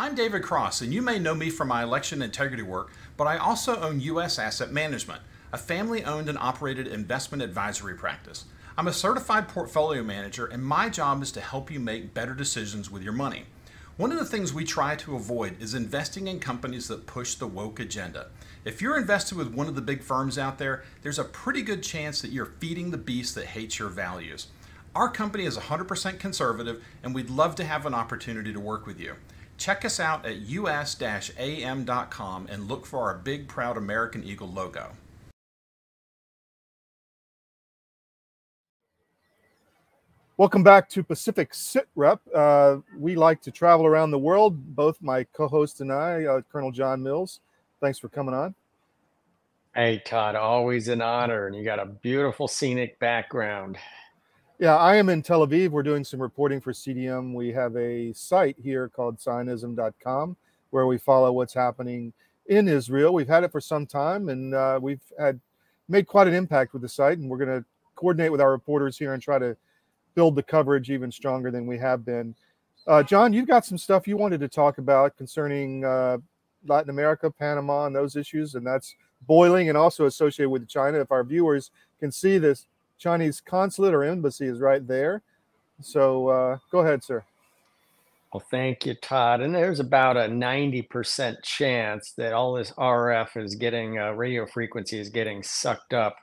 I'm David Cross, and you may know me from my election integrity work, but I also own U.S. Asset Management, a family owned and operated investment advisory practice. I'm a certified portfolio manager, and my job is to help you make better decisions with your money. One of the things we try to avoid is investing in companies that push the woke agenda. If you're invested with one of the big firms out there, there's a pretty good chance that you're feeding the beast that hates your values. Our company is 100% conservative, and we'd love to have an opportunity to work with you. Check us out at us-am.com and look for our big, proud American Eagle logo. Welcome back to Pacific Sit Rep. Uh, we like to travel around the world, both my co host and I, uh, Colonel John Mills. Thanks for coming on. Hey, Todd, always an honor. And you got a beautiful scenic background. Yeah, I am in Tel Aviv. We're doing some reporting for CDM. We have a site here called Zionism.com where we follow what's happening in Israel. We've had it for some time and uh, we've had made quite an impact with the site. And we're going to coordinate with our reporters here and try to build the coverage even stronger than we have been. Uh, John, you've got some stuff you wanted to talk about concerning uh, Latin America, Panama, and those issues, and that's boiling and also associated with China. If our viewers can see this, Chinese consulate or embassy is right there. So uh, go ahead, sir. Well, thank you, Todd. And there's about a 90% chance that all this RF is getting, uh, radio frequency is getting sucked up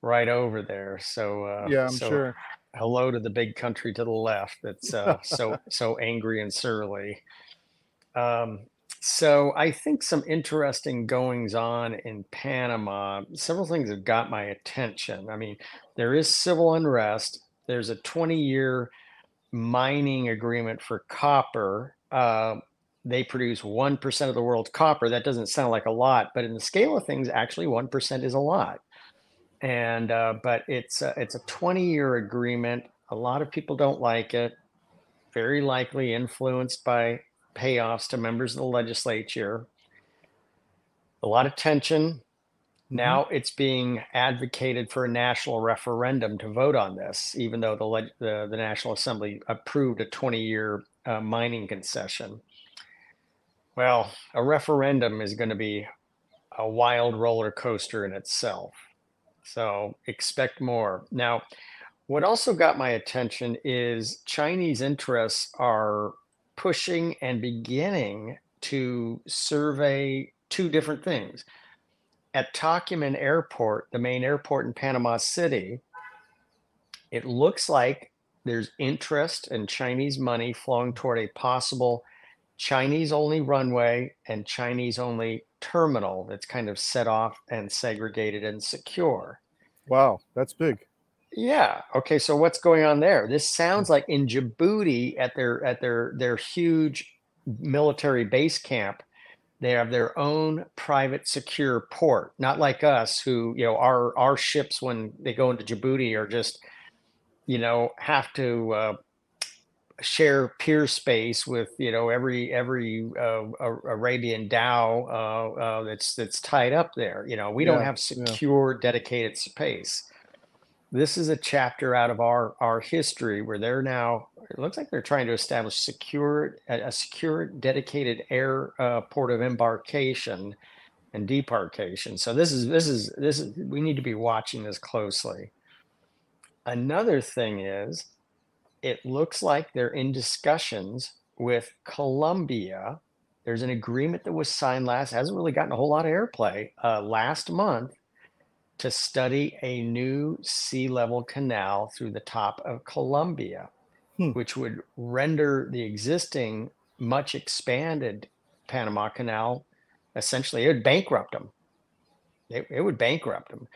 right over there. So, uh, yeah, I'm so sure hello to the big country to the left that's uh, so so angry and surly. Um, so I think some interesting goings on in Panama. Several things have got my attention. I mean, there is civil unrest. There's a 20 year mining agreement for copper. Uh, they produce 1% of the world's copper. That doesn't sound like a lot, but in the scale of things, actually 1% is a lot and uh, but it's a, it's a 20 year agreement. A lot of people don't like it. Very likely influenced by payoffs to members of the legislature. A lot of tension. Mm-hmm. Now it's being advocated for a national referendum to vote on this, even though the the, the National Assembly approved a 20 year uh, mining concession. Well, a referendum is going to be a wild roller coaster in itself. So expect more. Now, what also got my attention is Chinese interests are pushing and beginning to survey two different things. At Tocumen Airport, the main airport in Panama City, it looks like there's interest and in Chinese money flowing toward a possible Chinese only runway and Chinese only terminal that's kind of set off and segregated and secure. Wow, that's big. Yeah. Okay. So what's going on there? This sounds hmm. like in Djibouti at their at their their huge military base camp, they have their own private secure port. Not like us, who you know our our ships when they go into Djibouti are just you know have to uh, share pier space with you know every every uh, Arabian dhow uh, uh, that's that's tied up there. You know, we yeah, don't have secure, yeah. dedicated space. This is a chapter out of our our history where they're now. It looks like they're trying to establish secure a, secure, dedicated air uh, port of embarkation and debarkation. So this is this is this is we need to be watching this closely. Another thing is it looks like they're in discussions with Colombia. There's an agreement that was signed last, hasn't really gotten a whole lot of airplay, uh, last month to study a new sea level canal through the top of Colombia, hmm. which would render the existing much expanded Panama Canal essentially, it would bankrupt them. It, it would bankrupt them.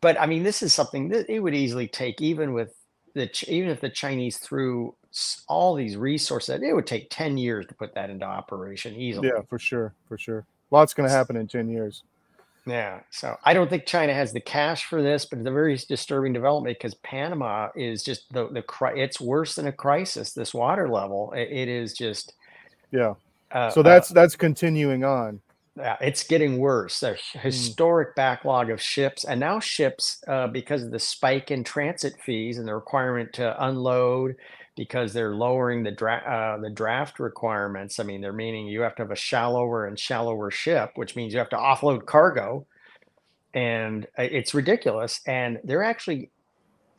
But I mean, this is something that it would easily take, even with the even if the Chinese threw all these resources, it would take ten years to put that into operation easily. Yeah, for sure, for sure. Lots going to happen in ten years. Yeah, so I don't think China has the cash for this, but it's a very disturbing development because Panama is just the the it's worse than a crisis. This water level, it, it is just yeah. Uh, so that's uh, that's continuing on yeah, it's getting worse. A hmm. historic mm. backlog of ships, and now ships, uh, because of the spike in transit fees and the requirement to unload, because they're lowering the draft uh, the draft requirements. I mean, they're meaning you have to have a shallower and shallower ship, which means you have to offload cargo, and uh, it's ridiculous. And they're actually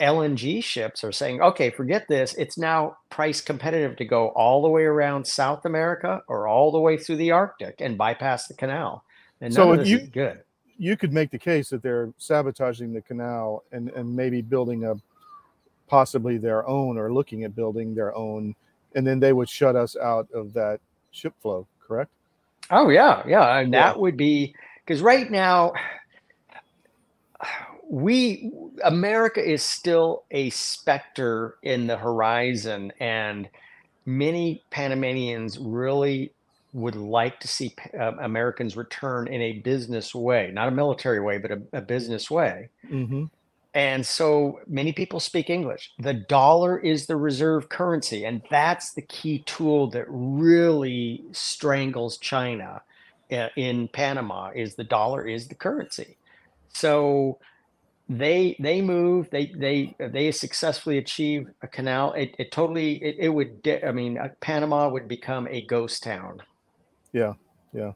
LNG ships are saying, okay, forget this. It's now price competitive to go all the way around South America or all the way through the Arctic and bypass the canal. And so you, is good. You could make the case that they're sabotaging the canal and, and maybe building a possibly their own or looking at building their own, and then they would shut us out of that ship flow, correct? Oh yeah, yeah. And that would be because right now we America is still a specter in the horizon, and many Panamanians really would like to see uh, Americans return in a business way, not a military way, but a, a business way. Mm-hmm. And so many people speak English. The dollar is the reserve currency, and that's the key tool that really strangles China uh, in Panama. Is the dollar is the currency. So they they move they they they successfully achieve a canal. It, it totally it, it would i mean uh, panama would become a ghost town. Yeah yeah.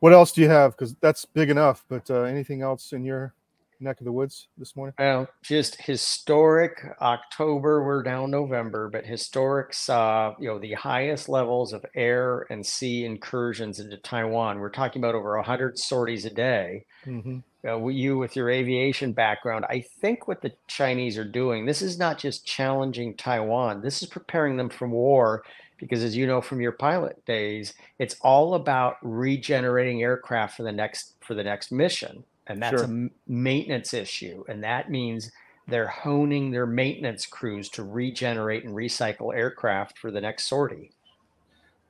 What else do you have? Because that's big enough but uh, anything else in your neck of the woods this morning? Well just historic october we're now november but historic saw you know the highest levels of air and sea incursions into taiwan. We're talking about over 100 sorties a day. Mm-hmm. Uh, you with your aviation background, I think what the Chinese are doing, this is not just challenging Taiwan, this is preparing them for war. Because as you know from your pilot days, it's all about regenerating aircraft for the next for the next mission, and that's sure. a maintenance issue, and that means they're honing their maintenance crews to regenerate and recycle aircraft for the next sortie.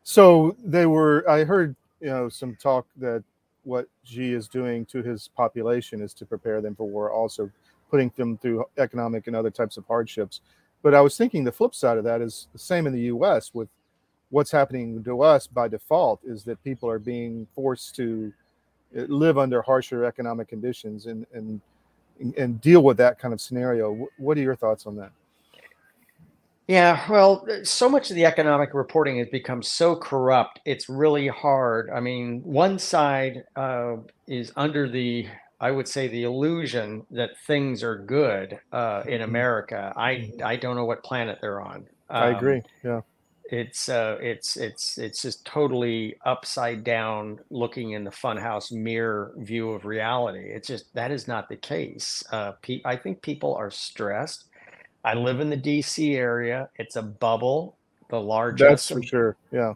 So they were. I heard you know some talk that what Xi is doing to his population is to prepare them for war, also putting them through economic and other types of hardships. But I was thinking the flip side of that is the same in the US with what's happening to us by default is that people are being forced to live under harsher economic conditions and and and deal with that kind of scenario. What are your thoughts on that? Yeah, well, so much of the economic reporting has become so corrupt. It's really hard. I mean, one side uh, is under the, I would say, the illusion that things are good uh, in mm-hmm. America. I mm-hmm. I don't know what planet they're on. Um, I agree. Yeah, it's uh, it's it's it's just totally upside down, looking in the funhouse mirror view of reality. It's just that is not the case. Uh, pe- I think people are stressed I live in the DC area. It's a bubble. The largest. That's for of, sure. Yeah.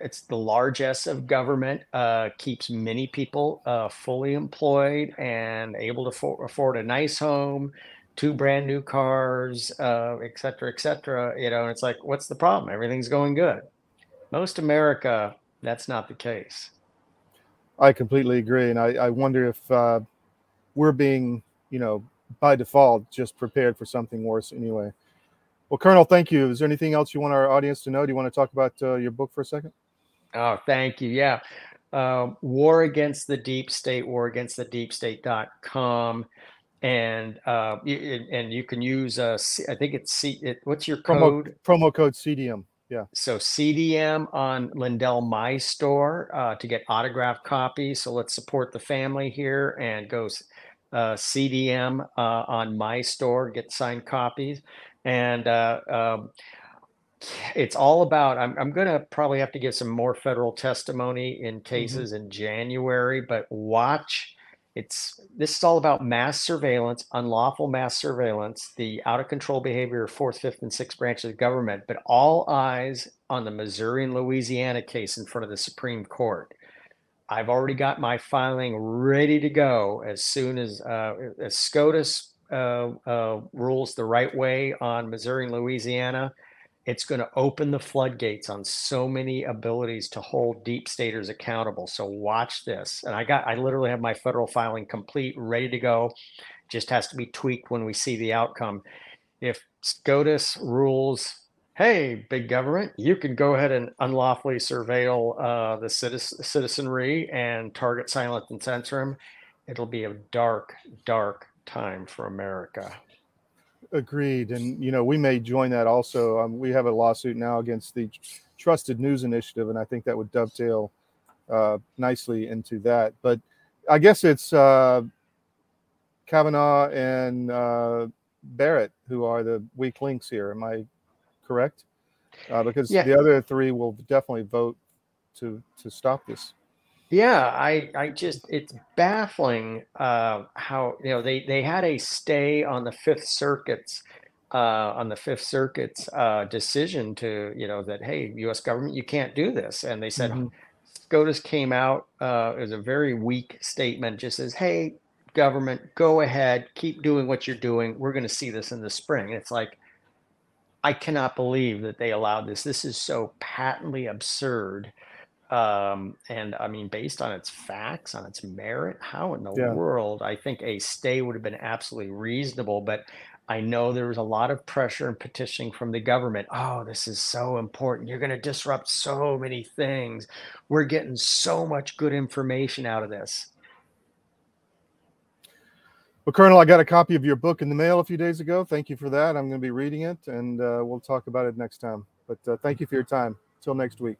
It's the largest of government. Uh, keeps many people uh, fully employed and able to for- afford a nice home, two brand new cars, uh, et cetera, et cetera. You know, and it's like, what's the problem? Everything's going good. Most America, that's not the case. I completely agree, and I, I wonder if uh, we're being, you know, by default just prepared for something worse anyway. Well, Colonel, thank you. Is there anything else you want our audience to know? Do you want to talk about uh, your book for a second? Oh, thank you. Yeah. Uh, War Against the Deep State, War Against the Deep State.com. And uh, and you can use uh, I think it's C. It, what's your code? Promo, promo code CDM. Yeah. So CDM on Lindell My Store uh, to get autographed copies. So let's support the family here and go uh, CDM uh, on my store, get signed copies. And uh, um, it's all about, I'm, I'm going to probably have to give some more federal testimony in mm-hmm. cases mm-hmm. in January, but watch. It's this is all about mass surveillance, unlawful mass surveillance, the out of control behavior of fourth, fifth, and sixth branches of government, but all eyes on the Missouri and Louisiana case in front of the Supreme Court. I've already got my filing ready to go as soon as uh, as SCOTUS uh, uh, rules the right way on Missouri and Louisiana. It's going to open the floodgates on so many abilities to hold deep staters accountable. So watch this. And I got I literally have my federal filing complete, ready to go. Just has to be tweaked when we see the outcome. If SCOTUS rules hey, big government, you can go ahead and unlawfully surveil uh, the citizenry and target, silence, and censor them. It'll be a dark, dark time for America. Agreed. And, you know, we may join that also. Um, we have a lawsuit now against the Trusted News Initiative, and I think that would dovetail uh, nicely into that. But I guess it's uh, Kavanaugh and uh, Barrett who are the weak links here. Am I correct? Uh, because Yeah. the other three will definitely vote to to stop this. Yeah, I, I just it's baffling uh, how you know they they had a stay on the Fifth Circuit's uh, on the Fifth Circuit's uh, decision to you know that hey U.S. government you can't do this, and they said Mhm. SCOTUS came out uh, it was a very weak statement, just says hey government go ahead keep doing what you're doing, we're going to see this in the spring. It's like I cannot believe that they allowed this. This is so patently absurd um and i mean based on its facts on its merit how in the Yeah. world i think a stay would have been absolutely reasonable but i know there was a lot of pressure and petitioning from the government oh this is so important you're going to disrupt so many things we're getting so much good information out of this Well, Colonel, I got a copy of your book in the mail a few days ago. Thank you for that. I'm going to be reading it, and uh, we'll talk about it next time. But uh, thank you for your time. Till next week.